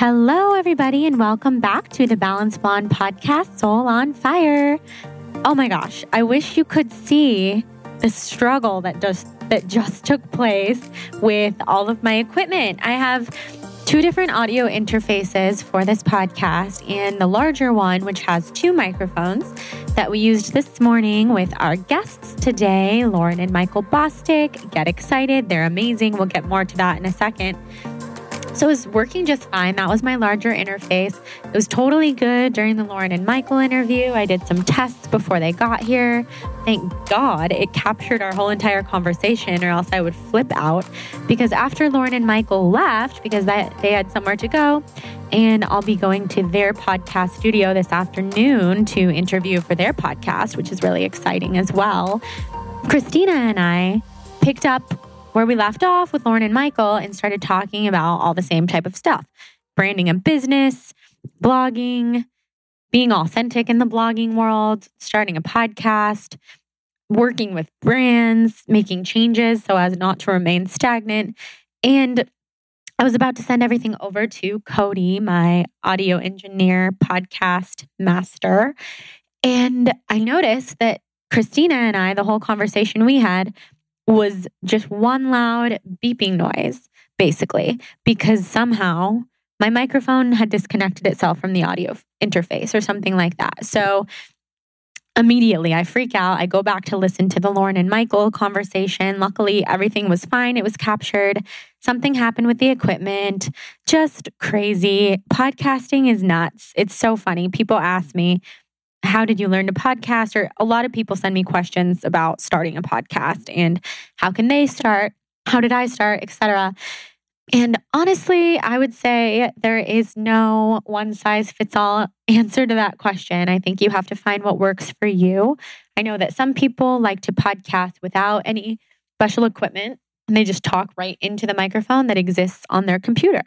Hello, everybody, and welcome back to the Balanced Blonde podcast, Soul on Fire. Oh my gosh, I wish you could see the struggle that just that just took place with all of my equipment. I have two different audio interfaces for this podcast, and the larger one, which has two microphones that we used this morning with our guests today, Lauryn and Michael Bosstick. Get excited, they're amazing. We'll get more to that in a second. So it was working just fine. That was my larger interface. It was totally good during the Lauryn and Michael interview. I did some tests before they got here. Thank God it captured our whole entire conversation, or else I would flip out. Because after Lauryn and Michael left, because they had somewhere to go, and I'll be going to their podcast studio this afternoon to interview for their podcast, which is really exciting as well. Christina and I picked up where we left off with Lauryn and Michael and started talking about all the same type of stuff branding a business, blogging, being authentic in the blogging world, starting a podcast, working with brands, making changes so as not to remain stagnant. And I was about to send everything over to Cody, my audio engineer, podcast master. And I noticed that Christina and I, the whole conversation we had, was just one loud beeping noise, basically, because somehow my microphone had disconnected itself from the audio interface or something like that. So immediately I freak out. I go back to listen to the Lauryn and Michael conversation. Luckily, everything was fine. It was captured. Something happened with the equipment. Just crazy. Podcasting is nuts. It's so funny. People ask me, how did you learn to podcast? Or a lot of people send me questions about starting a podcast and how can they start? How did I start, etc. And honestly, I would say there is no one size fits all answer to that question. I think you have to find what works for you. I know that some people like to podcast without any special equipment and they just talk right into the microphone that exists on their computer.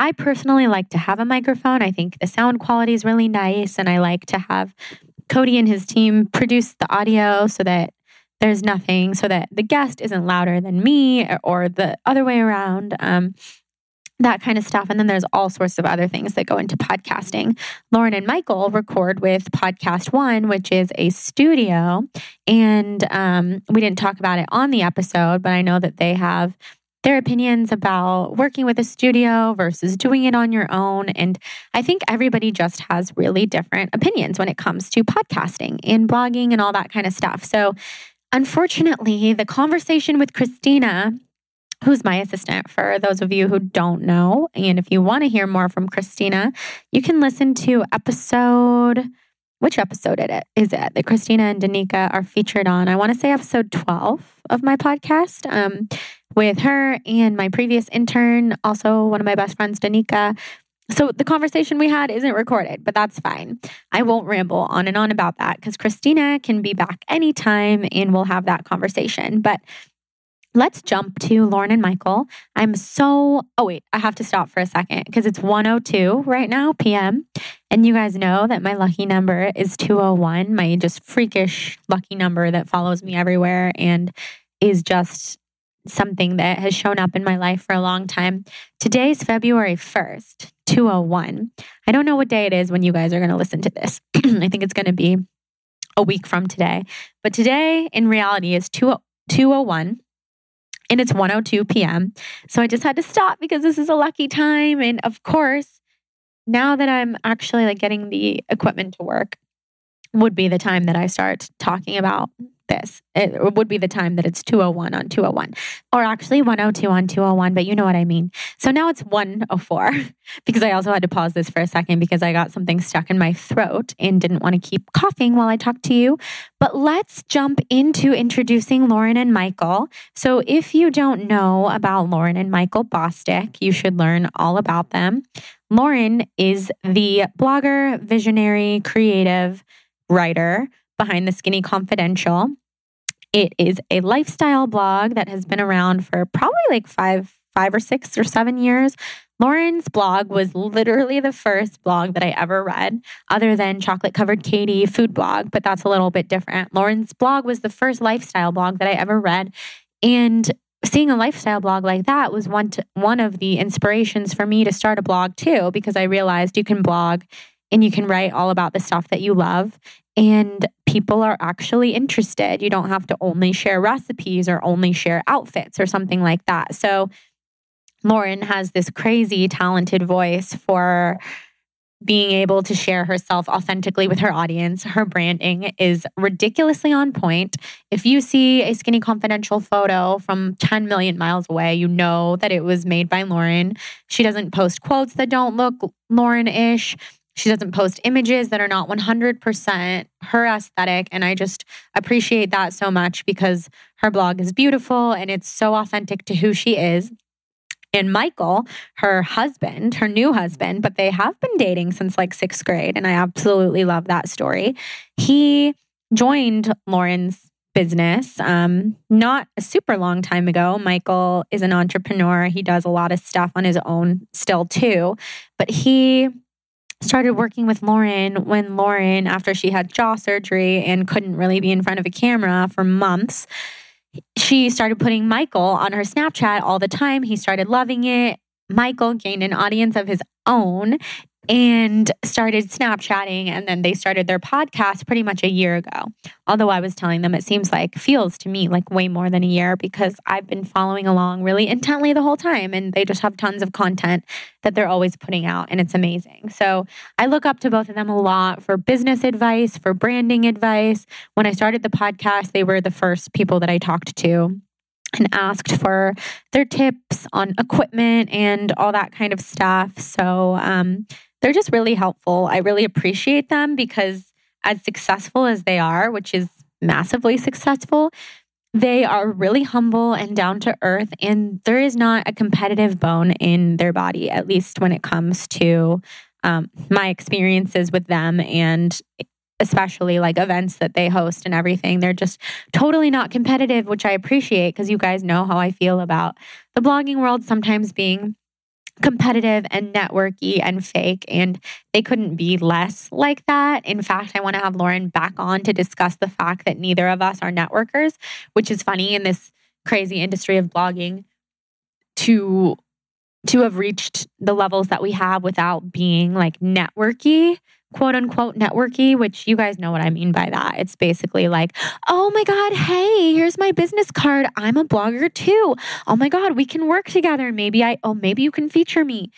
I personally like to have a microphone. I think the sound quality is really nice. And I like to have Cody and his team produce the audio so that there's nothing, so that the guest isn't louder than me or the other way around. Um, that kind of stuff. And then there's all sorts of other things that go into podcasting. Lauryn and Michael record with Podcast One, which is a studio. And um, we didn't talk about it on the episode, but I know that they have their opinions about working with a studio versus doing it on your own. And I think everybody just has really different opinions when it comes to podcasting and blogging and all that kind of stuff. So, unfortunately, the conversation with Christina, who's my assistant for those of you who don't know, and if you want to hear more from Christina, you can listen to episode which episode is it is it that Christina and Danica are featured on? I want to say episode 12 of my podcast. Um, with her and my previous intern, also one of my best friends, Danica. So the conversation we had isn't recorded, but that's fine. I won't ramble on and on about that because Christina can be back anytime and we'll have that conversation. But let's jump to Lauryn and Michael. I'm so, oh, wait, I have to stop for a second because it's 102 right now, PM. And you guys know that my lucky number is 201, my just freakish lucky number that follows me everywhere and is just something that has shown up in my life for a long time. Today's February 1st, 201. I don't know what day it is when you guys are going to listen to this. I think it's going to be a week from today. But today in reality is 201 and it's 102 p.m. So I just had to stop because this is a lucky time and of course, now that I'm actually like getting the equipment to work would be the time that I start talking about this. It would be the time that it's 201 on 201, or actually 102 on 201, but you know what I mean. So now it's 104 because I also had to pause this for a second because I got something stuck in my throat and didn't want to keep coughing while I talk to you. But let's jump into introducing Lauryn and Michael. So if you don't know about Lauryn and Michael Bosstick, you should learn all about them. Lauryn is the blogger, visionary, creative writer behind the Skinny Confidential. It is a lifestyle blog that has been around for probably like five, five or six or seven years. Lauryn's blog was literally the first blog that I ever read, other than Chocolate Covered Katie food blog, but that's a little bit different. Lauryn's blog was the first lifestyle blog that I ever read. And seeing a lifestyle blog like that was one to, one of the inspirations for me to start a blog too because I realized you can blog and you can write all about the stuff that you love and people are actually interested. You don't have to only share recipes or only share outfits or something like that. So Lauryn has this crazy talented voice for being able to share herself authentically with her audience. Her branding is ridiculously on point. If you see a Skinny Confidential photo from 10 million miles away, you know that it was made by Lauryn. She doesn't post quotes that don't look Lauryn ish. She doesn't post images that are not 100% her aesthetic. And I just appreciate that so much because her blog is beautiful and it's so authentic to who she is and Michael, her husband, her new husband, but they have been dating since like sixth grade. And I absolutely love that story. He joined Lauryn's business um, not a super long time ago. Michael is an entrepreneur. He does a lot of stuff on his own still, too. But he started working with Lauryn when Lauryn, after she had jaw surgery and couldn't really be in front of a camera for months, she started putting Michael on her Snapchat all the time. He started loving it. Michael gained an audience of his own and started Snapchatting. And then they started their podcast pretty much a year ago. Although I was telling them it seems like, feels to me like way more than a year because I've been following along really intently the whole time. And they just have tons of content that they're always putting out. And it's amazing. So I look up to both of them a lot for business advice, for branding advice. When I started the podcast, they were the first people that I talked to and asked for their tips on equipment and all that kind of stuff. So, um, they're just really helpful. I really appreciate them because, as successful as they are, which is massively successful, they are really humble and down to earth, and there is not a competitive bone in their body, at least when it comes to um, my experiences with them and especially like events that they host and everything. They're just totally not competitive, which I appreciate because you guys know how I feel about the blogging world sometimes being competitive and networky and fake. And they couldn't be less like that. In fact, I want to have Lauryn back on to discuss the fact that neither of us are networkers, which is funny in this crazy industry of blogging to to have reached the levels that we have without being like networky quote unquote networky, which you guys know what I mean by that. It's basically like, oh my God, hey, here's my business card. I'm a blogger too. Oh my God, we can work together. Maybe I, oh, maybe you can feature me.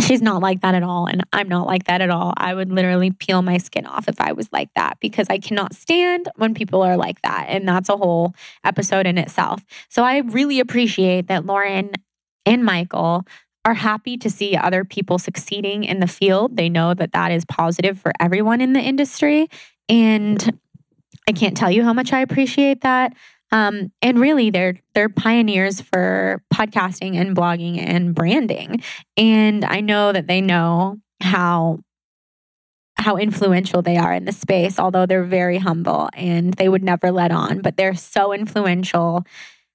She's not like that at all. And I'm not like that at all. I would literally peel my skin off if I was like that because I cannot stand when people are like that. And that's a whole episode in itself. So I really appreciate that Lauryn and Michael are happy to see other people succeeding in the field. They know that that is positive for everyone in the industry. And I can't tell you how much I appreciate that. Um, and really, they're they're pioneers for podcasting and blogging and branding. And I know that they know how how influential they are in the space. Although they're very humble and they would never let on, but they're so influential.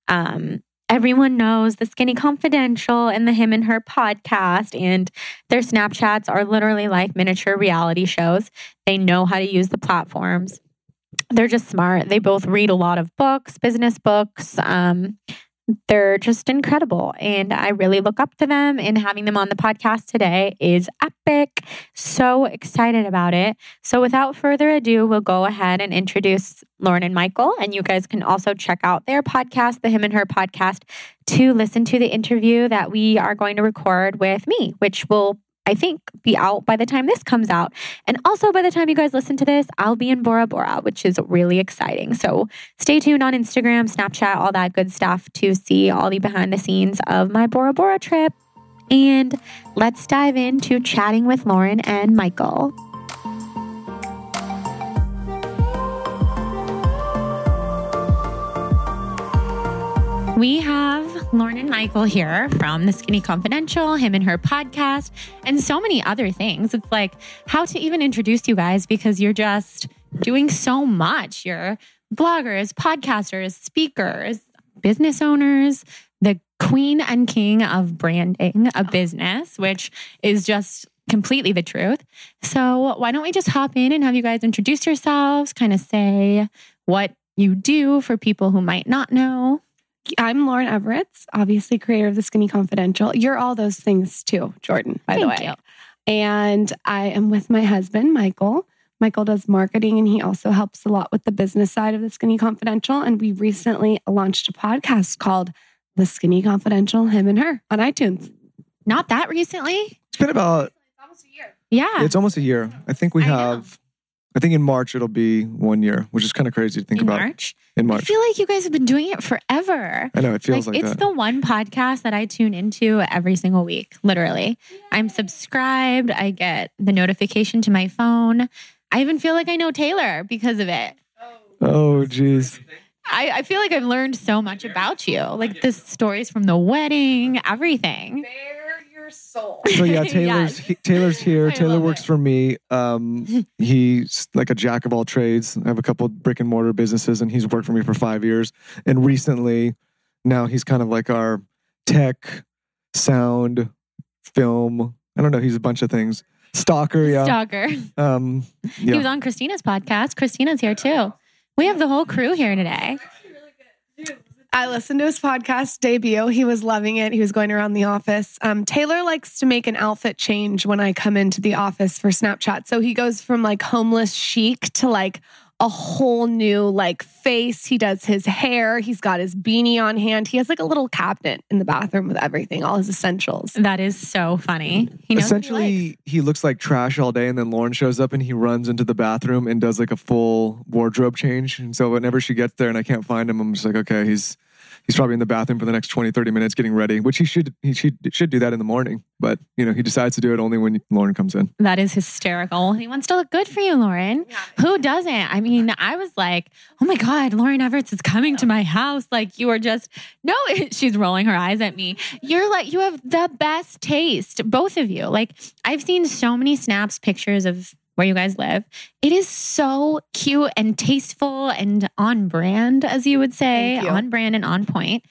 Um, everyone knows the Skinny Confidential and the Him and Her podcast, and their Snapchats are literally like miniature reality shows. They know how to use the platforms. They're just smart. They both read a lot of books, business books. Um, they're just incredible. And I really look up to them. And having them on the podcast today is epic. So excited about it. So, without further ado, we'll go ahead and introduce Lauryn and Michael. And you guys can also check out their podcast, the Him and Her podcast, to listen to the interview that we are going to record with me, which will I think, be out by the time this comes out. And also, by the time you guys listen to this, I'll be in Bora Bora, which is really exciting. So stay tuned on Instagram, Snapchat, all that good stuff to see all the behind the scenes of my Bora Bora trip. And let's dive into chatting with Lauryn and Michael. We have Lauryn and Michael here from the Skinny Confidential, him and her podcast, and so many other things. It's like how to even introduce you guys because you're just doing so much. You're bloggers, podcasters, speakers, business owners, the queen and king of branding a business, which is just completely the truth. So, why don't we just hop in and have you guys introduce yourselves, kind of say what you do for people who might not know? I'm Lauryn Evarts, obviously creator of the Skinny Confidential. You're all those things too, Jordan, by the way. you. And I am with my husband, Michael. Michael does marketing and he also helps a lot with the business side of the Skinny Confidential. And we recently launched a podcast called The Skinny Confidential, Him and Her on iTunes. Not that recently. It's been about Almost a year. Yeah. it's almost a year. I think we I know. have I think in March it'll be one year, which is kind of crazy to think about. in about March. in March. I feel like you guys have been doing it forever. I know it feels like, it's that. the one podcast that I tune into every single week, literally. I'm subscribed. I get the notification to my phone. I even feel like I know Taylor because of it. oh jeez. I, I feel like I've learned so much about you, like the stories from the wedding, everything. Bare your soul. So yeah, Taylor's Yes. he, Taylor's here. I Taylor works it. for me. Um, he's like a jack of all trades. I have a couple brick and mortar businesses, and he's worked for me for five years. And recently, now he's kind of like our tech, sound, film. I don't know. He's a bunch of things. Stalker, yeah. Stalker. Um, He was on Christina's podcast. Christina's here too. We have the whole crew here today. I listened to his podcast debut. He was loving it. He was going around the office. Um, Taylor likes to make an outfit change when I come into the office for Snapchat. So he goes from like homeless chic to like a whole new like face. He does his hair. He's got his beanie on hand. He has like a little cabinet in the bathroom with everything, all his essentials. That is so funny. He knows what he. Essentially, he looks like trash all day, and then Lauryn shows up and he runs into the bathroom and does like a full wardrobe change. And so whenever she gets there and I can't find him, I'm just like, okay, he's he's probably in the bathroom for the next 20, 30 minutes getting ready, which he should he should should do that in the morning. But you know, he decides to do it only when Lauryn comes in. That is hysterical. He wants to look good for you, Lauryn. Who doesn't? I mean, I was like, oh my God, Lauryn Evarts is coming to my house. Like, you are just, no, she's rolling her eyes at me. You're like, you have the best taste, both of you. Like, I've seen so many snaps, pictures of where you guys live. It is so cute and tasteful and on brand, as you would say, you. on brand and on point.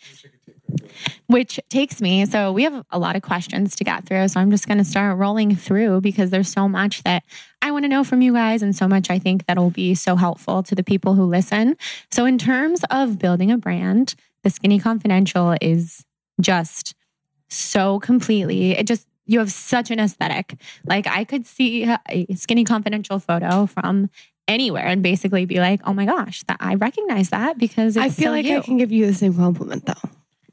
Which takes me, so we have a lot of questions to get through. So I'm just going to start rolling through because there's so much that I want to know from you guys and so much I think that'll be so helpful to the people who listen. So, in terms of building a brand, the Skinny Confidential is just so completely, it just, you have such an aesthetic. Like, I could see a Skinny Confidential photo from anywhere and basically be like, oh my gosh, that I recognize that because it's I feel so like you. I can give you the same compliment though.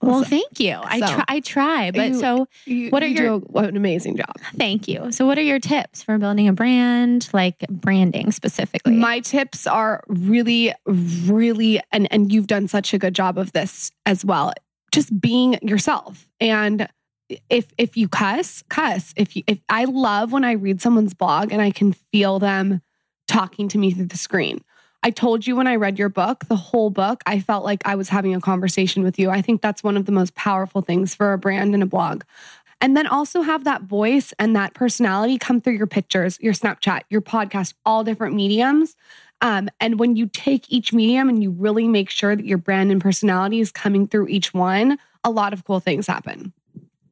Well, Also, thank you. I So- try. I try, but You- so you, what are you your- do an amazing job. thank you. So, what are your tips for building a brand, like branding specifically? My tips are really, really, and and you've done such a good job of this as well. Just being yourself, and if if you cuss, cuss. If you if I love when I read someone's blog and I can feel them talking to me through the screen. I told you when I read your book, the whole book, I felt like I was having a conversation with you. I think that's one of the most powerful things for a brand and a blog. And then also have that voice and that personality come through your pictures, your Snapchat, your podcast, all different mediums. Um, and when you take each medium and you really make sure that your brand and personality is coming through each one, a lot of cool things happen.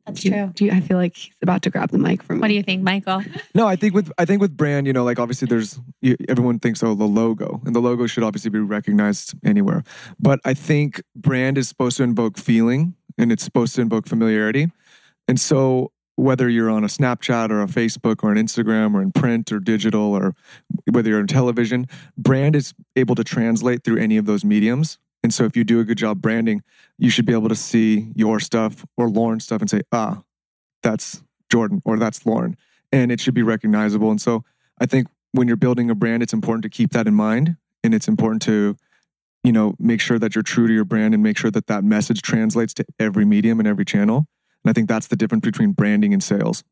That's Do you- do you, I feel like he's about to grab the mic from. What do you think, Michael? No, I think with I think with brand, you know, like obviously there's you, everyone thinks oh the logo, and the logo should obviously be recognized anywhere. But I think brand is supposed to invoke feeling, and it's supposed to invoke familiarity. And so whether you're on a Snapchat or a Facebook or an Instagram or in print or digital or whether you're in television, brand is able to translate through any of those mediums. And so if you do a good job branding, you should be able to see your stuff or Lauryn's stuff and say, ah, that's Jordan or that's Lauryn. And it should be recognizable. And so I think when you're building a brand, it's important to keep that in mind. And it's important to, you know, make sure that you're true to your brand and make sure that that message translates to every medium and every channel. And I think that's the difference between branding and sales.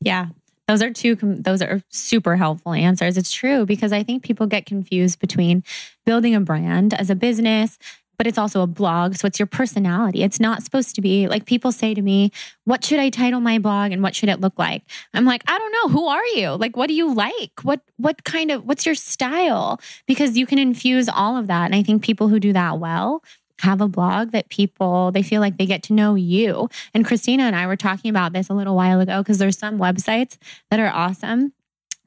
Yeah. Those are two those are super helpful answers. It's true because I think people get confused between building a brand as a business but it's also a blog so it's your personality. It's not supposed to be like people say to me, "What should I title my blog and what should it look like?" I'm like, "I don't know. Who are you? Like what do you like? What what kind of what's your style?" Because you can infuse all of that and I think people who do that well have a blog that people they feel like they get to know you. And Christina and I were talking about this a little while ago because there's some websites that are awesome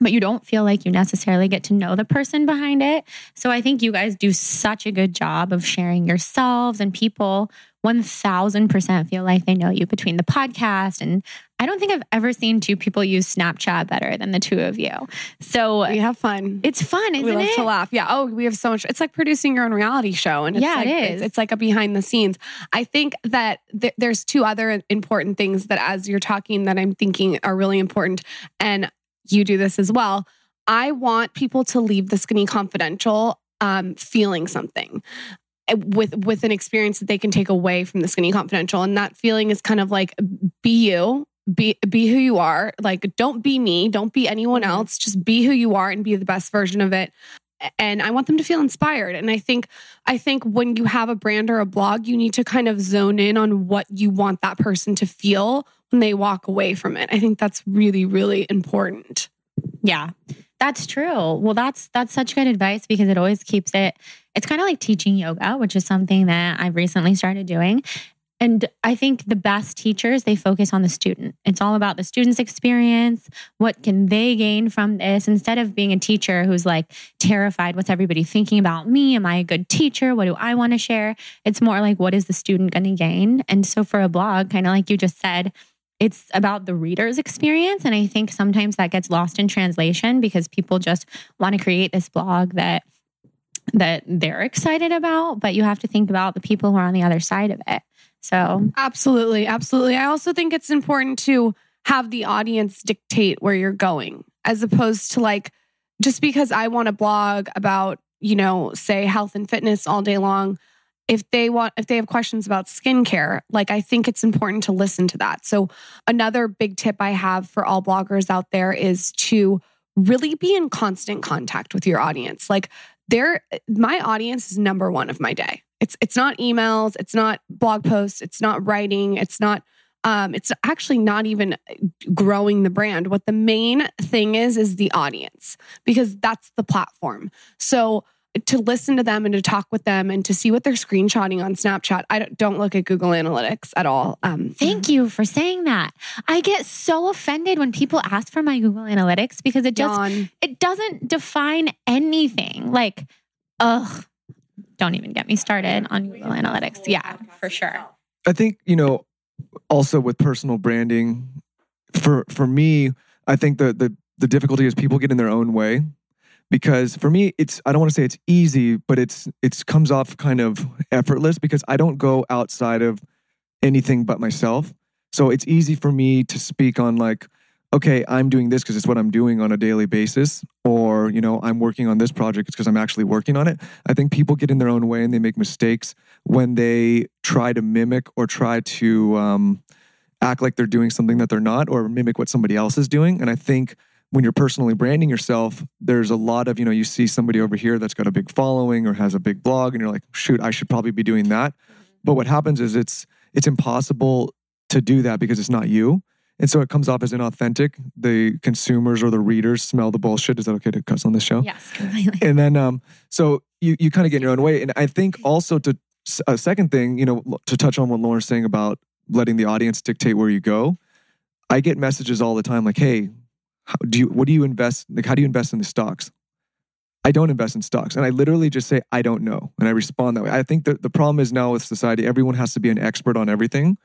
but you don't feel like you necessarily get to know the person behind it. So I think you guys do such a good job of sharing yourselves and people 1000% feel like they know you between the podcast and I don't think I've ever seen two people use Snapchat better than the two of you. So we have fun. It's fun, isn't we love it? to laugh. Yeah. Oh, we have so much. It's like producing your own reality show, and it's Yeah, like, it It's, it's like a behind the scenes. I think that th- there's two other important things that, as you're talking, that I'm thinking are really important, and you do this as well. I want people to leave the skinny confidential um, feeling something uh, with with an experience that they can take away from the skinny confidential and that feeling is kind of like be you be be who you are like don't be me don't be anyone Mhm. else just be who you are and be the best version of it and i want them to feel inspired and i think i think when you have a brand or a blog you need to kind of zone in on what you want that person to feel when they walk away from it i think that's really really important Yeah. That's true. Well, that's that's such good advice because it always keeps it it's kind of like teaching yoga, which is something that I've recently started doing. And I think the best teachers, they focus on the student. It's all about the student's experience. What can they gain from this? Instead of being a teacher who's like terrified, what's everybody thinking about me? Am I a good teacher? What do I want to share? It's more like, what is the student going to gain? And so for a blog, kind of like you just said, it's about the reader's experience. And I think sometimes that gets lost in translation because people just want to create this blog that that they're excited about, but you have to think about the people who are on the other side of it. So Absolutely. Absolutely. I also think it's important to have the audience dictate where you're going as opposed to like, just because I want to blog about, you know, say health and fitness all day long, if they want, if they have questions about skincare, like I think it's important to listen to that. So, another big tip I have for all bloggers out there is to really be in constant contact with your audience. Like, there, my audience is number one of my day. It's it's not emails, it's not blog posts, it's not writing, it's not um, it's actually not even growing the brand. What the main thing is is the audience because that's the platform. So to listen to them and to talk with them and to see what they're screenshotting on Snapchat, I don't, don't look at Google Analytics at all. Um, thank you for saying that. I get so offended when people ask for my Google Analytics because it just Yawn. it doesn't define anything. Like, ugh, don't even get me started on Google Analytics. Yeah, for sure. I think you know, also with personal branding, for for me, I think the the the difficulty is people get in their own way. Because for me, it's I don't want to say it's easy, but it's it's comes off kind of effortless because I don't go outside of anything but myself. So it's easy for me to speak on like, okay, I'm doing this because it's what I'm doing on a daily basis, or you know, I'm working on this project because I'm actually working on it. I think people get in their own way and they make mistakes when they try to mimic or try to um, act like they're doing something that they're not, or mimic what somebody else is doing. And I think when you're personally branding yourself, there's a lot of, you know, you see somebody over here that's got a big following or has a big blog, and you're like, shoot, I should probably be doing that. But what happens is it's it's impossible to do that because it's not you. And so it comes off as inauthentic. The consumers or the readers smell the bullshit. Is that okay to cuss on this show? Yes, completely. and then um so you you kind of get in your own way and i think also to a second thing you know to touch on what lauryn's saying about letting the audience dictate where you go i get messages all the time like hey how do you what do you invest like how do you invest in the stocks i don't invest in stocks and i literally just say i don't know and i respond that way i think that the problem is now with society everyone has to be an expert on everything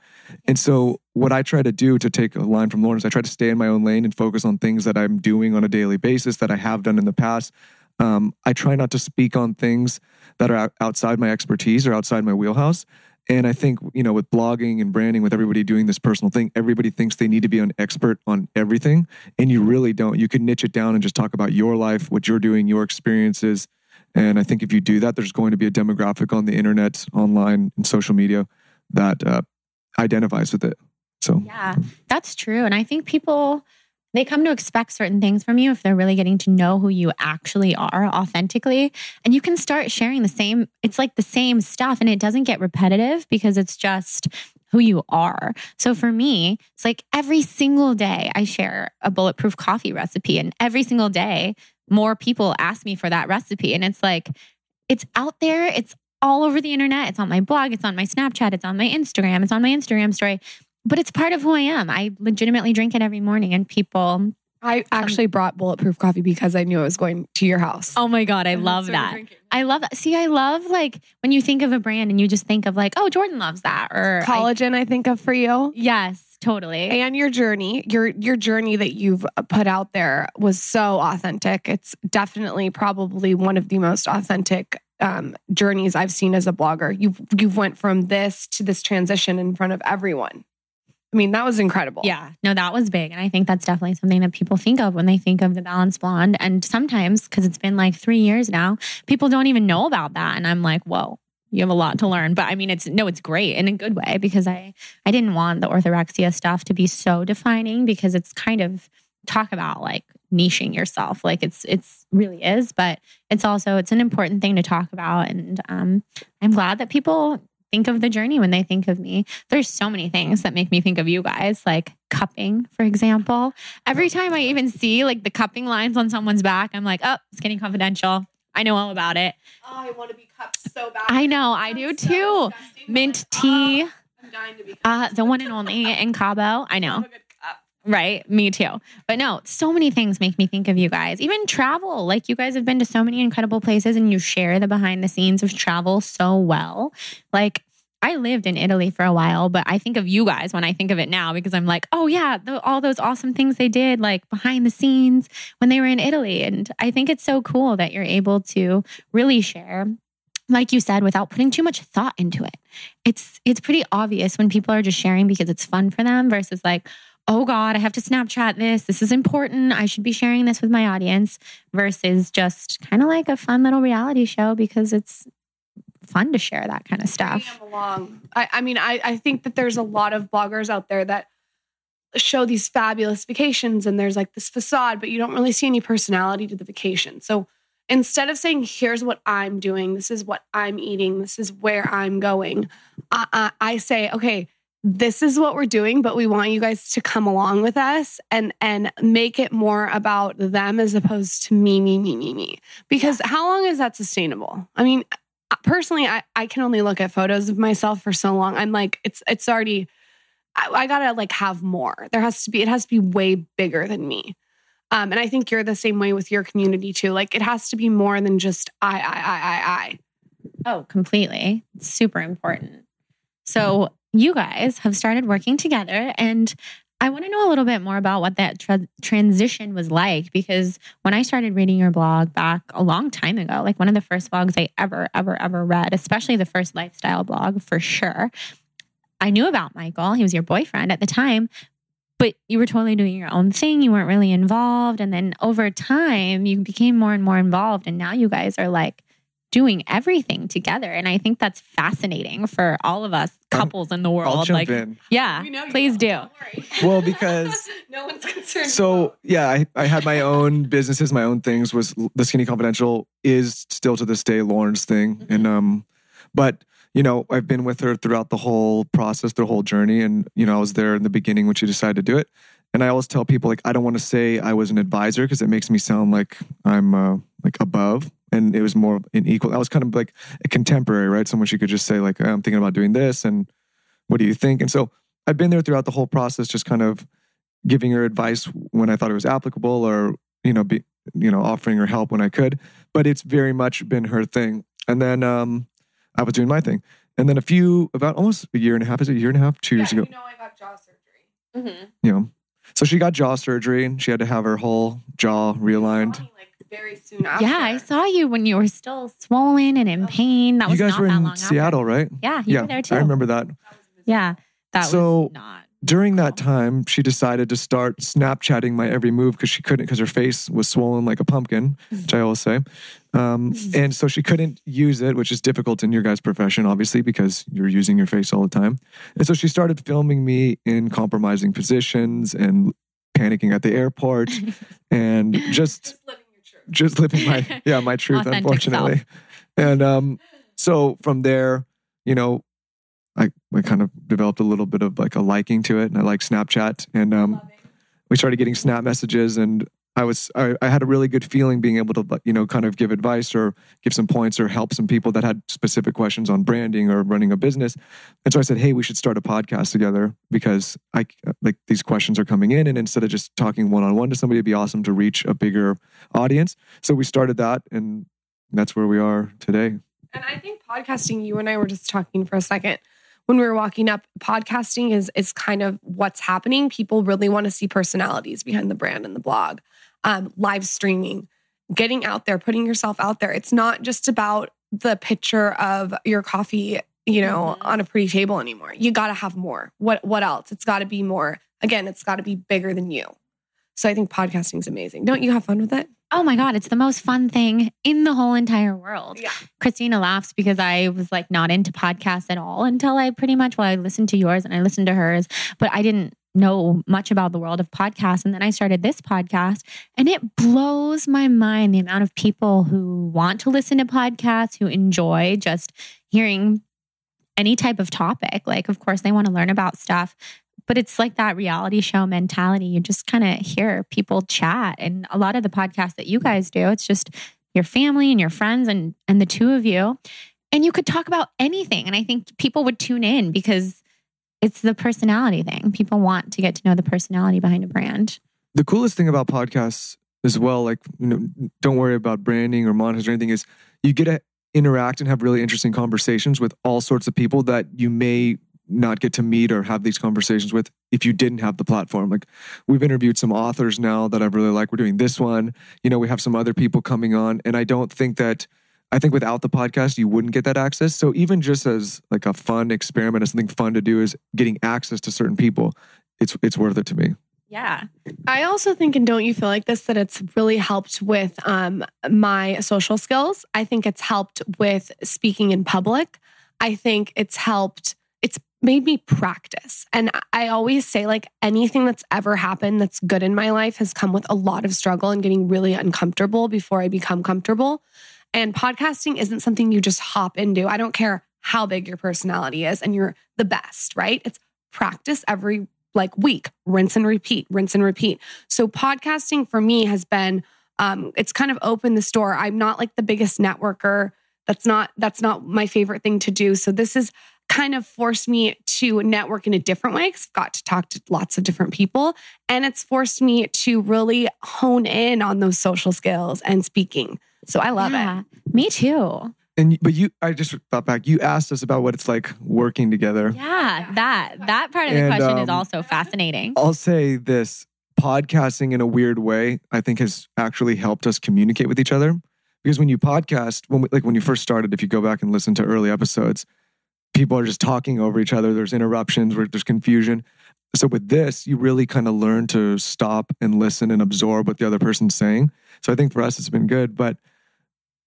and so what i try to do to take a line from lauryn is i try to stay in my own lane and focus on things that i'm doing on a daily basis that i have done in the past um, I try not to speak on things that are outside my expertise or outside my wheelhouse. And I think, you know, with blogging and branding, with everybody doing this personal thing, everybody thinks they need to be an expert on everything. And you really don't. You can niche it down and just talk about your life, what you're doing, your experiences. And I think if you do that, there's going to be a demographic on the internet, online, and social media that uh, identifies with it. So, Yeah, that's true. And I think people they come to expect certain things from you if they're really getting to know who you actually are authentically. And you can start sharing the same, it's like the same stuff and it doesn't get repetitive because it's just who you are. So for me, it's like every single day I share a bulletproof coffee recipe and every single day more people ask me for that recipe and it's like it's out there, it's all over the internet, it's on my blog, it's on my Snapchat, it's on my Instagram, it's on my Instagram story but it's part of who I am. I legitimately drink it every morning, and people I actually brought bulletproof coffee because I knew I was going to your house. Oh my God, I And love that's what we're that. drinking. I love that. See, I love like when you think of a brand and you just think of like, oh, Jordan loves that. Or I- Collagen, I think of for you. yes, totally. and your journey your your journey that you've put out there was so authentic it's definitely probably one of the most authentic um, journeys i've seen as a blogger you've you've went from this to this transition in front of everyone i mean that was incredible Yeah, no, that was big. And I think that's definitely something that people think of when they think of the Balanced Blonde. And sometimes, because it's been like three years now, people don't even know about that. And I'm like, whoa, you have a lot to learn. But I mean, it's no, it's great in a good way because I, I didn't want the orthorexia stuff to be so defining because it's kind of talk about like niching yourself like it's it's really is but it's also it's an important thing to talk about and um i'm glad that people think of the journey when they think of me there's so many things that make me think of you guys, like cupping, for example. Every time I even see like the cupping lines on someone's back, I'm like, oh, it's Skinny Confidential. I know all about it. oh, i want to be cupped so bad I know, I do so too. disgusting. Mint Like, tea, oh, i'm dying to be uh, the one and only in Cabo. I know. Love a good cup. Right. Me too. But no, so many things make me think of you guys. Even travel. Like you guys have been to so many incredible places and you share the behind the scenes of travel so well. Like I lived in Italy for a while, but I think of you guys when I think of it now because I'm like, oh yeah, the, all those awesome things they did like behind the scenes when they were in Italy. And I think it's so cool that you're able to really share like you said without putting too much thought into it. It's it's pretty obvious when people are just sharing because it's fun for them versus like oh God, I have to Snapchat this. This is important. I should be sharing this with my audience versus just kind of like a fun little reality show because it's fun to share that kind of stuff. along. I, I mean, I, I think that there's a lot of bloggers out there that show these fabulous vacations and there's like this facade, but you don't really see any personality to the vacation. So instead of saying, here's what I'm doing, this is what I'm eating, this is where I'm going, I, I, I say, okay, this is what we're doing, but we want you guys to come along with us and and make it more about them as opposed to me, me, me, me, me. Because how long is that sustainable? I mean, personally I, I can only look at photos of myself for so long. I'm like it's it's already I, I gotta like have more. There has to be it has to be way bigger than me. Um and i think you're the same way with your community too. Like it has to be more than just i i i i i. Oh, completely. It's super important. So, you guys have started working together, and I want to know a little bit more about what that tra- transition was like because when I started reading your blog back a long time ago, like one of the first blogs I ever, ever, ever read, especially the first lifestyle blog for sure, I knew about Michael. He was your boyfriend at the time. But you were totally doing your own thing. You weren't really involved. And then over time, you became more and more involved. And now you guys are like doing everything together. And I think that's fascinating for all of us Um, couples in the I'll world. jump Like, in. yeah, know please do. Well, because no one's concerned so yeah, I, I had my own businesses, my own things. Was the Skinny Confidential is still to this day Lauryn's thing, Mm-hmm. and um, but you know I've been with her throughout the whole process, the whole journey, and you know I was there in the beginning when she decided to do it. And I always tell people like I don't want to say I was an advisor because it makes me sound like I'm uh, like above, and it was more an equal. I was kind of like a contemporary, right? Someone she could just say like I'm thinking about doing this, and what do you think? And so I've been there throughout the whole process, just kind of giving her advice when I thought it was applicable, or you know, be you know, offering her help when I could. But it's very much been her thing. And then um, I was doing my thing. And then a few, about almost a year and a half, is it a year and a half, two years ago? you know i got jaw surgery Mm-hmm. You know, so she got jaw surgery and she had to have her whole jaw realigned. Like very soon after Yeah, I saw you when you were still swollen and in pain. That You was guys not were that in long after. Seattle, right? Yeah, you yeah, were there too. I remember that. Yeah, that So- was not. During that time, she decided to start Snapchatting my every move because she couldn't, because her face was swollen like a pumpkin, mm. which I always say. Um, and so she couldn't use it, which is difficult in your guys' profession, obviously, because you're using your face all the time. And so she started filming me in compromising positions and panicking at the airport and just just living your truth. just living my yeah my truth unfortunately. and um so from there you know i i kind of developed a little bit of like a liking to it and i like snapchat and um we started getting snap messages and I was I, I had a really good feeling being able to you know kind of give advice or give some points or help some people that had specific questions on branding or running a business. And so I said, hey, we should start a podcast together because I like these questions are coming in, and instead of just talking one on one to somebody, it'd be awesome to reach a bigger audience. So we started that, and that's where we are today. And I think podcasting, you and I were just talking for a second when we were walking up, podcasting is is kind of what's happening. People really want to see personalities behind the brand and the blog. Um, live streaming, getting out there, putting yourself out there. It's not just about the picture of your coffee, you know, mm-hmm. on a pretty table anymore. You got to have more. What what else? It's got to be more. Again, it's got to be bigger than you. So I think podcasting is amazing. Don't you have fun with it? Oh my God, it's the most fun thing in the whole entire world. Yeah. Christina laughs because I was like not into podcasts at all until I pretty much, well, I listened to yours and I listened to hers, but I didn't know much about the world of podcasts. And then I started this podcast and it blows my mind the amount of people who want to listen to podcasts, who enjoy just hearing any type of topic. Like, of course, they want to learn about stuff, but it's like that reality show mentality. You just kind of hear people chat. And a lot of the podcasts that you guys do, it's just your family and your friends and and the two of you. And you could talk about anything. And I think people would tune in because it's the personality thing. People want to get to know the personality behind a brand. The coolest thing about podcasts as well, like you know, don't worry about branding or monetizing or anything, is you get to interact and have really interesting conversations with all sorts of people that you may not get to meet or have these conversations with if you didn't have the platform. Like we've interviewed some authors now that I really like. We're doing this one. You know, we have some other people coming on. And I don't think that I think without the podcast you wouldn't get that access. So even just as like a fun experiment or something fun to do is getting access to certain people, it's it's worth it to me. Yeah. I also think, and don't you feel like this, that it's really helped with um, my social skills. I think it's helped with speaking in public. I think it's helped it's made me practice. And I always say, like, anything that's ever happened that's good in my life has come with a lot of struggle and getting really uncomfortable before I become comfortable. And podcasting isn't something you just hop into. I don't care how big your personality is and you're the best, right? It's practice every like week, rinse and repeat, rinse and repeat. So podcasting for me has been um, it's kind of opened the store. I'm not like the biggest networker. That's not that's not my favorite thing to do. So this is kind of forced me to network in a different way because I've got to talk to lots of different people. And it's forced me to really hone in on those social skills and speaking. So I love yeah, it. Me too. And but you, I just thought back. You asked us about what it's like working together. Yeah, that that part of the and, question um, is also fascinating. I'll say this: podcasting in a weird way, I think, has actually helped us communicate with each other. Because when you podcast, when we, like when you first started, if you go back and listen to early episodes, people are just talking over each other. There's interruptions, there's confusion. So with this, you really kind of learn to stop and listen and absorb what the other person's saying. So I think for us, it's been good. But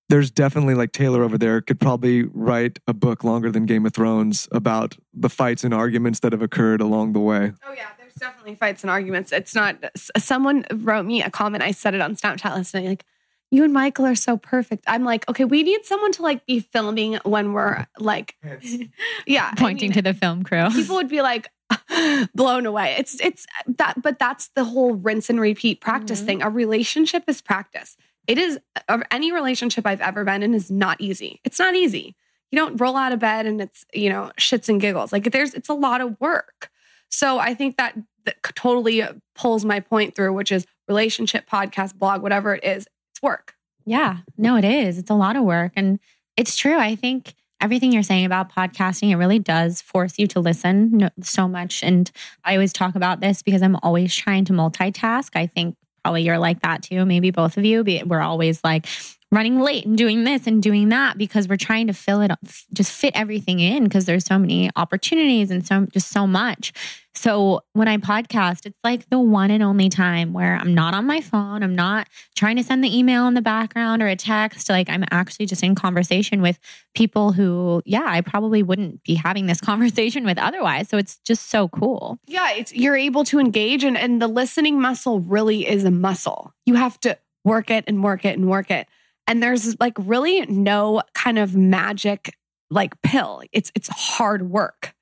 there's definitely like Taylor over there could probably write a book longer than Game of Thrones about the fights and arguments that have occurred along the way. Oh yeah, there's definitely fights and arguments. It's not. Someone wrote me a comment. I said it on Snapchat last night. Like you and Michael are so perfect. I'm like, okay, we need someone to like be filming when we're like, yeah, pointing I mean, to the film crew. People would be like blown away. It's it's that, but that's the whole rinse and repeat practice mm-hmm. thing. A relationship is practice. It is of any relationship I've ever been in is not easy. It's not easy. You don't roll out of bed and it's you know shits and giggles. Like there's it's a lot of work. So I think that, that totally pulls my point through, which is relationship, podcast, blog, whatever it is it's work. Yeah, no, it is. It's a lot of work. And it's true. I think everything you're saying about podcasting, it really does force you to listen so much. And I always talk about this because I'm always trying to multitask. I think probably you're like that too. Maybe both of you. We're always like, running late and doing this and doing that because we're trying to fill it up, just fit everything in because there's so many opportunities and so just so much. So when I podcast, it's like the one and only time where I'm not on my phone. I'm not trying to send the email in the background or a text. Like I'm actually just in conversation with people who, yeah, I probably wouldn't be having this conversation with otherwise. So it's just so cool. Yeah, it's you're able to engage and, and the listening muscle really is a muscle. You have to work it and work it and work it. And there's like really no kind of magic like pill. It's it's hard work.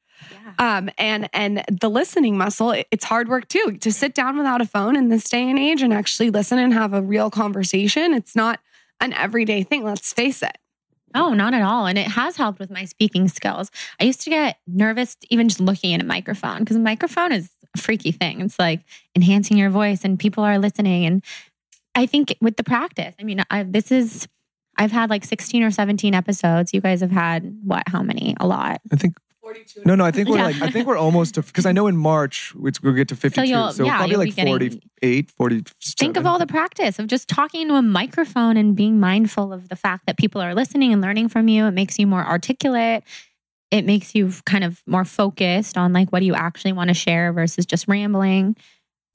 Um, and and the listening muscle, it- it's hard work too. To sit down without a phone in this day and age and actually listen and have a real conversation, it's not an everyday thing. Let's face it. Oh, not at all. And it has helped with my speaking skills. I used to get nervous even just looking at a microphone because a microphone is a freaky thing. It's like enhancing your voice and people are listening. And I think with the practice, I mean, I, this is, I've had like 16 or 17 episodes. You guys have had what, how many? A lot. I think. 42. No, no. I think we're Yeah. like. I think we're almost to because I know in March it's, we'll get to fifty-two. you'll- So, yeah, probably like getting- 48, 47. Think of all the practice of just talking to a microphone and being mindful of the fact that people are listening and learning from you. It makes you more articulate. It makes you kind of more focused on like what do you actually want to share versus just rambling.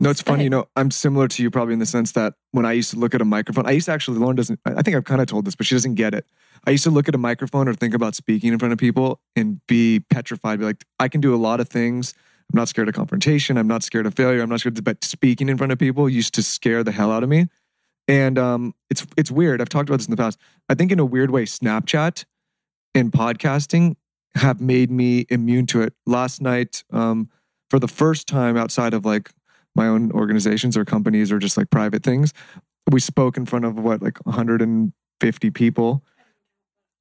No, it's funny. You know, I'm similar to you probably in the sense that when I used to look at a microphone, I used to actually, Lauryn doesn't, I think I've kind of told this, but she doesn't get it. I used to look at a microphone or think about speaking in front of people and be petrified, be like, I can do a lot of things. I'm not scared of confrontation. I'm not scared of failure. I'm not scared, of, but speaking in front of people used to scare the hell out of me. And um, it's it's weird. I've talked about this in the past. I think in a weird way, Snapchat and podcasting have made me immune to it. Last night, um, for the first time outside of like my own organizations or companies or just like private things, we spoke in front of what like 150 people.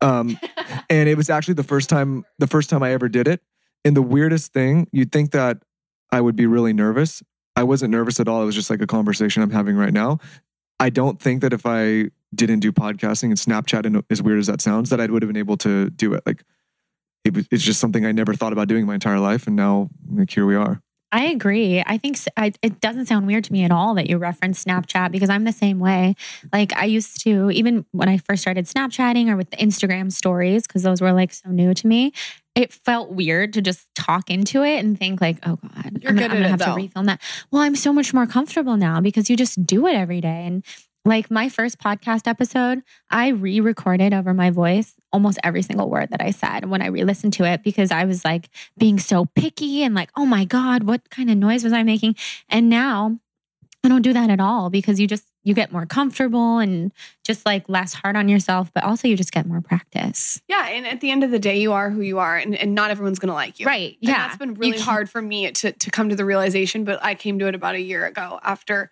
Um, and it was actually the first time the first time I ever did it. And the weirdest thing, you'd think that I would be really nervous. I wasn't nervous at all. It was just like a conversation I'm having right now. I don't think that if I didn't do podcasting and Snapchat, and as weird as that sounds, that I would have been able to do it. Like it was, it's just something I never thought about doing my entire life, and now like here we are. I agree. I think I it doesn't sound weird to me at all that you reference Snapchat because I'm the same way. Like I used to, even when I first started Snapchatting or with the Instagram stories, because those were like so new to me, it felt weird to just talk into it and think like, oh God, You're I'm, gonna, I'm gonna have though. to refilm that. Well, I'm so much more comfortable now because you just do it every day. And like my first podcast episode, I re recorded over my voice almost every single word that I said when I re listened to it because I was like being so picky and like, oh my God, what kind of noise was I making? And now I don't do that at all because you just, you get more comfortable and just like less hard on yourself, but also you just get more practice. Yeah, and at the end of the day, you are who you are, and, and not everyone's gonna like you. Right. And Yeah. that's been really hard for me to to come to the realization. But I came to it about a year ago after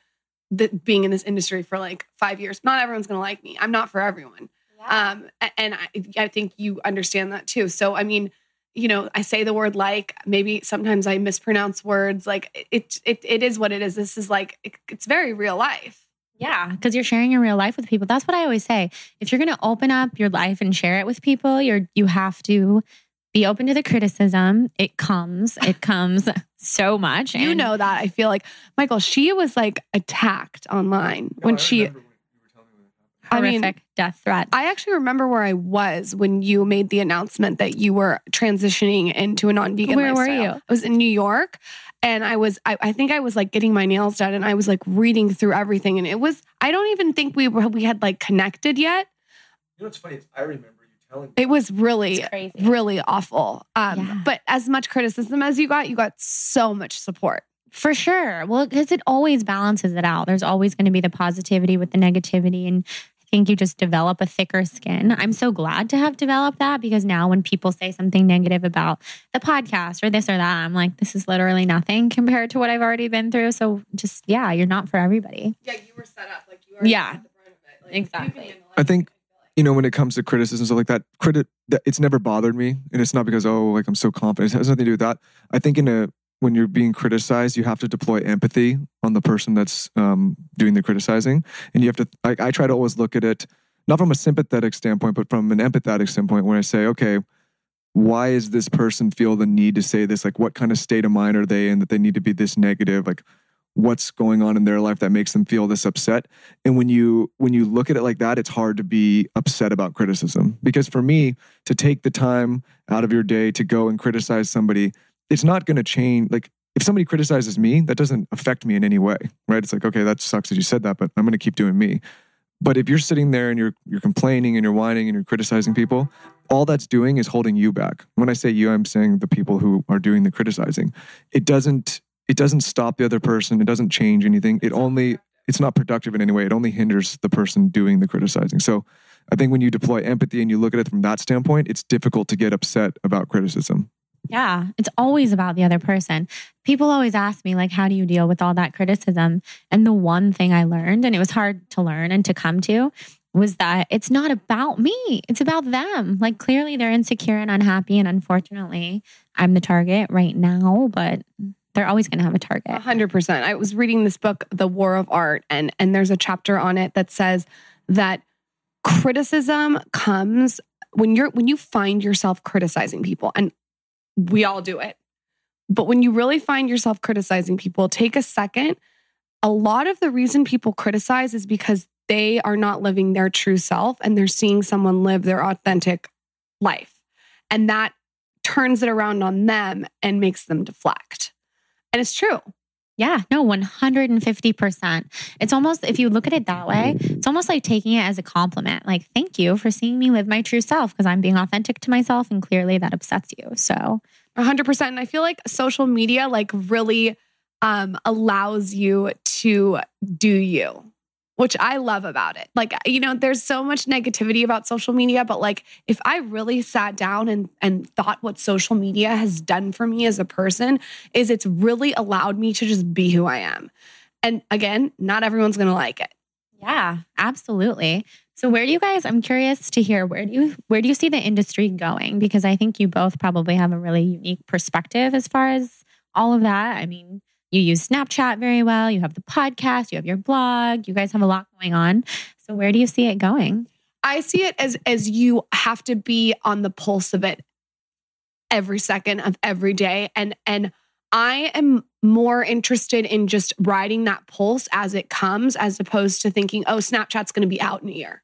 the, being in this industry for like five years. Not everyone's gonna like me. I'm not for everyone. Um, and I, I think you understand that too. So I mean, you know, I say the word like. Maybe sometimes I mispronounce words. Like it, it, it is what it is. This is like it, it's very real life. Yeah, because you're sharing your real life with people. That's what I always say. If you're going to open up your life and share it with people, you're you have to be open to the criticism. It comes, it comes so much. You and- know that. I feel like Michael. She was like attacked online when she. I mean, death threat. I actually remember where I was when you made the announcement that you were transitioning into a non-vegan Where were you? I was in New York, and I was I, I think I was like getting my nails done, and I was like reading through everything, and it was I don't even think we were we had like connected yet. You know what's funny? I remember you telling It was really really awful. Um, Yeah. but as much criticism as you got, you got so much support. For sure. Well, because it always balances it out. There's always going to be the positivity with the negativity. And I think you just develop a thicker skin. I'm so glad to have developed that because now when people say something negative about the podcast or this or that, I'm like, this is literally nothing compared to what I've already been through. So just, yeah, you're not for everybody. Yeah, you were set up like you already Yeah. had the brunt of it. Like, Exactly. I think you know when it comes to criticism stuff like that credit that it's never bothered me and it's not because oh like i'm so confident. It has nothing to do with that. I think in a when you're being criticized you have to deploy empathy on the person that's um, doing the criticizing and you have to I, I try to always look at it not from a sympathetic standpoint but from an empathetic standpoint when i say okay why is this person feel the need to say this? Like what kind of state of mind are they in that they need to be this negative? Like what's going on in their life that makes them feel this upset. And when you when you look at it like that it's hard to be upset about criticism. Because for me to take the time out of your day to go and criticize somebody it's not going to change like if somebody criticizes me that doesn't affect me in any way right? It's like okay that sucks that you said that but i'm going to keep doing me. But if you're sitting there and you're you're complaining and you're whining and you're criticizing people all that's doing is holding you back. When i say you i'm saying the people who are doing the criticizing. It doesn't it doesn't stop the other person it doesn't change anything it only it's not productive in any way it only hinders the person doing the criticizing so i think when you deploy empathy and you look at it from that standpoint it's difficult to get upset about criticism Yeah, it's always about the other person. People always ask me, like, how do you deal with all that criticism? And the one thing I learned, and it was hard to learn and to come to, was that it's not about me, it's about them. Like, clearly they're insecure and unhappy. And unfortunately, I'm the target right now, but they're always going to have a target. A hundred percent. I was reading this book, The War of Art, and and there's a chapter on it that says that criticism comes when you're when you find yourself criticizing people, and we all do it. But when you really find yourself criticizing people, take a second. A lot of the reason people criticize is because they are not living their true self and they're seeing someone live their authentic life. And that turns it around on them and makes them deflect. And it's true. Yeah, no, 150%. It's almost, if you look at it that way, it's almost like taking it as a compliment. Like, thank you for seeing me live my true self because I'm being authentic to myself. And clearly that upsets you. So, 100%. And I feel like social media, like, really um, allows you to do you which I love about it. Like, you know, there's so much negativity about social media, but like if I really sat down and and thought what social media has done for me as a person is it's really allowed me to just be who I am. And again, not everyone's going to like it. Yeah, absolutely. So where do you guys I'm curious to hear where do you where do you see the industry going because I think you both probably have a really unique perspective as far as all of that. I mean, you use Snapchat very well. You have the podcast, you have your blog. You guys have a lot going on. So where do you see it going? I see it as as you have to be on the pulse of it every second of every day and and I am more interested in just riding that pulse as it comes as opposed to thinking, oh, Snapchat's going to be out in a year.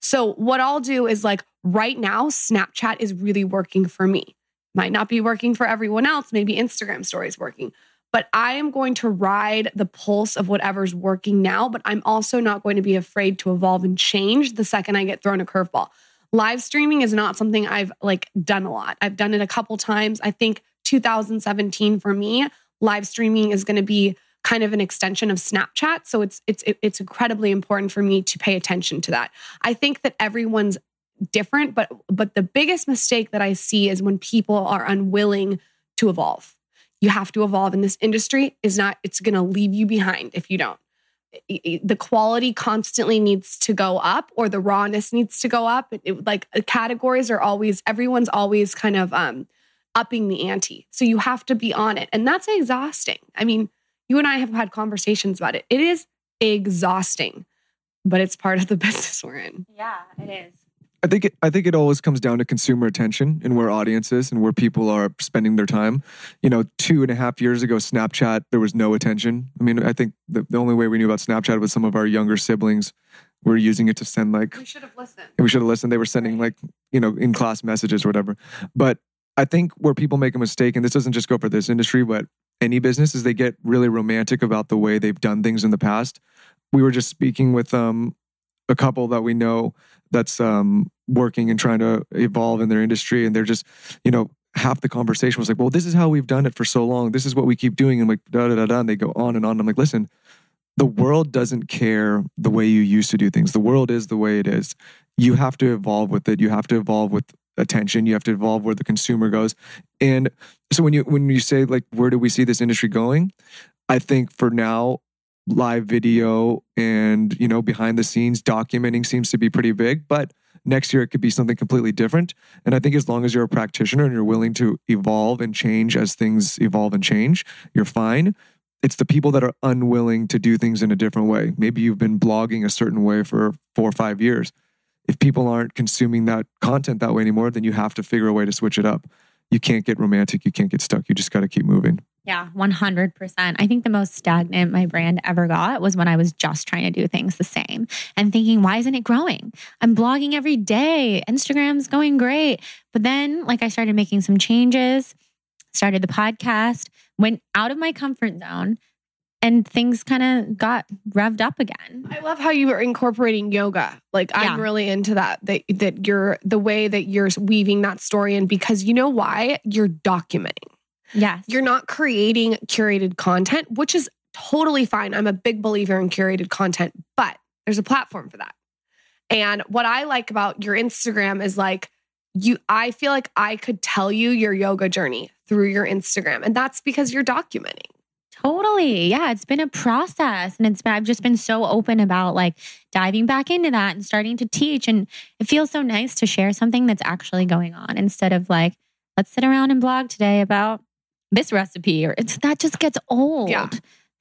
So, what I'll do is like right now, Snapchat is really working for me. Might not be working for everyone else. Maybe Instagram stories working but I am going to ride the pulse of whatever's working now. But I'm also not going to be afraid to evolve and change the second I get thrown a curveball. Live streaming is not something I've like done a lot. I've done it a couple times. I think 2017 for me, live streaming is going to be kind of an extension of Snapchat. So it's it's it's incredibly important for me to pay attention to that. I think that everyone's different, but but the biggest mistake that I see is when people are unwilling to evolve you have to evolve in this industry is not it's going to leave you behind if you don't. The quality constantly needs to go up or the rawness needs to go up. It, like uh, categories are always everyone's always kind of um upping the ante. So you have to be on it. And that's exhausting. I mean you and i have had conversations about it. It is exhausting but it's part of the business we're in. Yeah it is I think it, I think it always comes down to consumer attention and where audiences and where people are spending their time. You know, two and a half years ago, Snapchat there was no attention. I mean, I think the, the only way we knew about Snapchat was some of our younger siblings were using it to send like we should have listened. We should have listened. They were sending like you know in class messages or whatever. But I think where people make a mistake, and this doesn't just go for this industry, but any business, is they get really romantic about the way they've done things in the past. We were just speaking with um, a couple that we know that's um, working and trying to evolve in their industry, and they're just, you know, half the conversation was like, "Well, this is how we've done it for so long. This is what we keep doing," and like da da da da. And they go on and on. I'm like, listen, the world doesn't care the way you used to do things. The world is the way it is. You have to evolve with it. You have to evolve with attention. You have to evolve where the consumer goes. And so when you when you say like, where do we see this industry going? I think for now, live video and you know behind the scenes documenting seems to be pretty big but next year it could be something completely different. And i think as long as you're a practitioner and you're willing to evolve and change as things evolve and change you're fine. It's the people that are unwilling to do things in a different way. Maybe you've been blogging a certain way for 4 or 5 years. If people aren't consuming that content that way anymore then you have to figure a way to switch it up. You can't get romantic. You can't get stuck. You just got to keep moving yeah, 100%. I think the most stagnant my brand ever got was when I was just trying to do things the same and thinking, why isn't it growing? I'm blogging every day. Instagram's going great. But then, like, I started making some changes, started the podcast, went out of my comfort zone, and things kind of got revved up again. I love how you are incorporating yoga. Like yeah. I'm really into that that that you're the way that you're weaving that story in because you know why? You're documenting. Yes. You're not creating curated content, which is totally fine. I'm a big believer in curated content, but there's a platform for that. And what I like about your Instagram is like, you, I feel like I could tell you your yoga journey through your Instagram. And that's because you're documenting. Totally. Yeah, it's been a process and it's been, I've just been so open about like diving back into that and starting to teach and it feels so nice to share something that's actually going on instead of like let's sit around and blog today about this recipe or it's that just gets old. Yeah.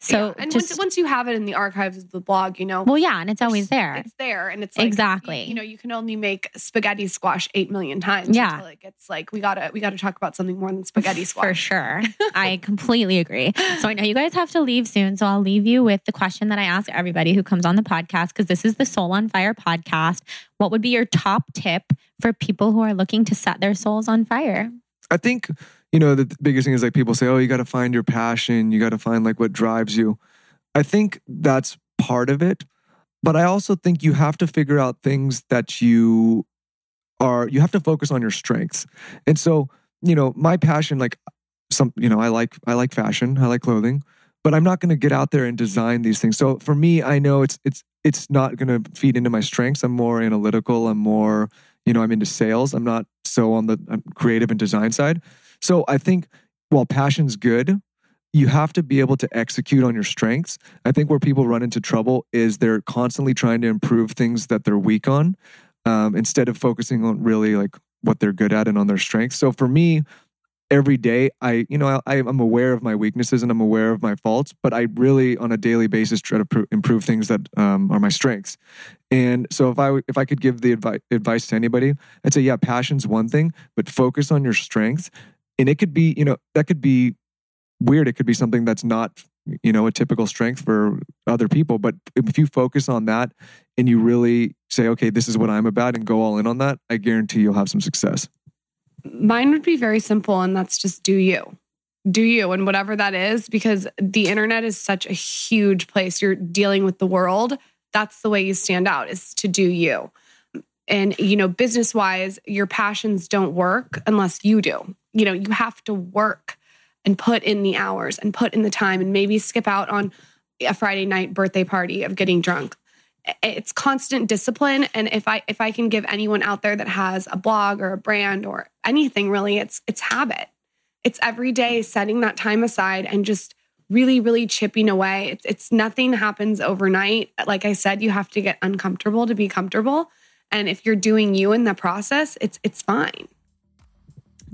So Yeah. and just once, once you have it in the archives of the blog, you know, well yeah, and it's always there. It's there, and it's like, Exactly. You, you know, you can only make spaghetti squash eight million times. Yeah. until it gets like we gotta we gotta talk about something more than spaghetti squash For sure. I completely agree. So I know you guys have to leave soon. So I'll leave you with the question that I ask everybody who comes on the podcast because this is the Soul on Fire podcast. What would be your top tip for people who are looking to set their souls on fire? I think, you know, the biggest thing is like people say, oh, you got to find your passion. You got to find like what drives you. I think that's part of it. But I also think you have to figure out things that you are, you have to focus on your strengths. And so, you know, my passion, like some, you know, I like, I like fashion, I like clothing, but I'm not going to get out there and design these things. So for me, I know it's, it's, it's not going to feed into my strengths. I'm more analytical. I'm more, you know, I'm into sales. I'm not so on the um, creative and design side. So I think while passion's good, you have to be able to execute on your strengths. I think where people run into trouble is they're constantly trying to improve things that they're weak on um, instead of focusing on really like what they're good at and on their strengths. So for me, every day I, you know, I, I'm aware of my weaknesses and I'm aware of my faults, but I really on a daily basis try to pr- improve things that um, are my strengths. And so if I if I could give the advi- advice to anybody, I'd say yeah, passion's one thing, but focus on your strengths. And it could be, you know, that could be weird. It could be something that's not, you know, a typical strength for other people. But if you focus on that and you really say, okay, this is what I'm about and go all in on that, I guarantee you'll have some success. Mine would be very simple, and that's just do you. Do you, and whatever that is, because the internet is such a huge place. You're dealing with the world. That's the way you stand out is to do you. And, you know, business wise, your passions don't work unless you do. You know, you have to work and put in the hours and put in the time and maybe skip out on a Friday night birthday party of getting drunk. It's constant discipline. And if i if i can give anyone out there that has a blog or a brand or anything really it's it's habit. It's every day setting that time aside and just really really chipping away. It's, it's nothing happens overnight. Like i said you have to get uncomfortable to be comfortable. And if you're doing you in the process it's it's fine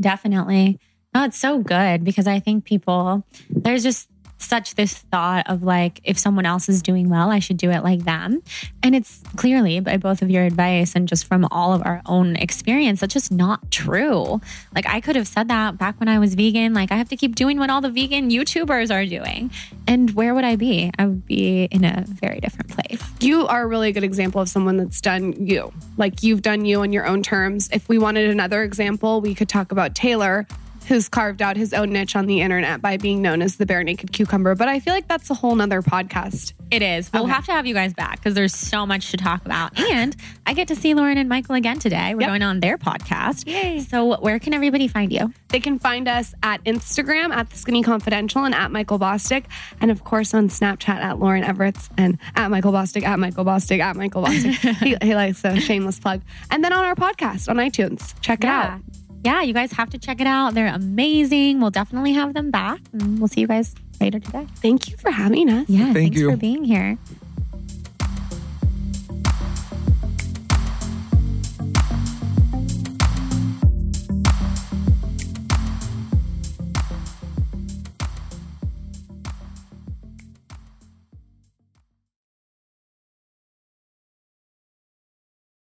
Definitely. No, it's so good because I think people, there's just such this thought of like, if someone else is doing well, I should do it like them. And it's clearly by both of your advice and just from all of our own experience, that's just not true. Like, I could have said that back when I was vegan. Like, I have to keep doing what all the vegan YouTubers are doing. And where would I be? I would be in a very different place. you are a really good example of someone that's done you like you've done you on your own terms if we wanted another example we could talk about taylor who's carved out his own niche on the internet by being known as the bare naked cucumber but i feel like that's a whole nother podcast It is. We'll Okay. have to have you guys back because there's so much to talk about. And I get to see Lauryn and Michael again today. We're Yep. going on their podcast. Yay. So, where can everybody find you? they can find us at instagram at the skinny confidential and at michael bosstick and of course on snapchat at lauryn Evarts and at michael bosstick at michael bosstick at michael bosstick he, he likes a shameless plug and then on our podcast on itunes check it out Yeah, you guys have to check it out. They're amazing. We'll definitely have them back. And we'll see you guys later today. thank you for having us Yeah, Thank thanks you. for being here.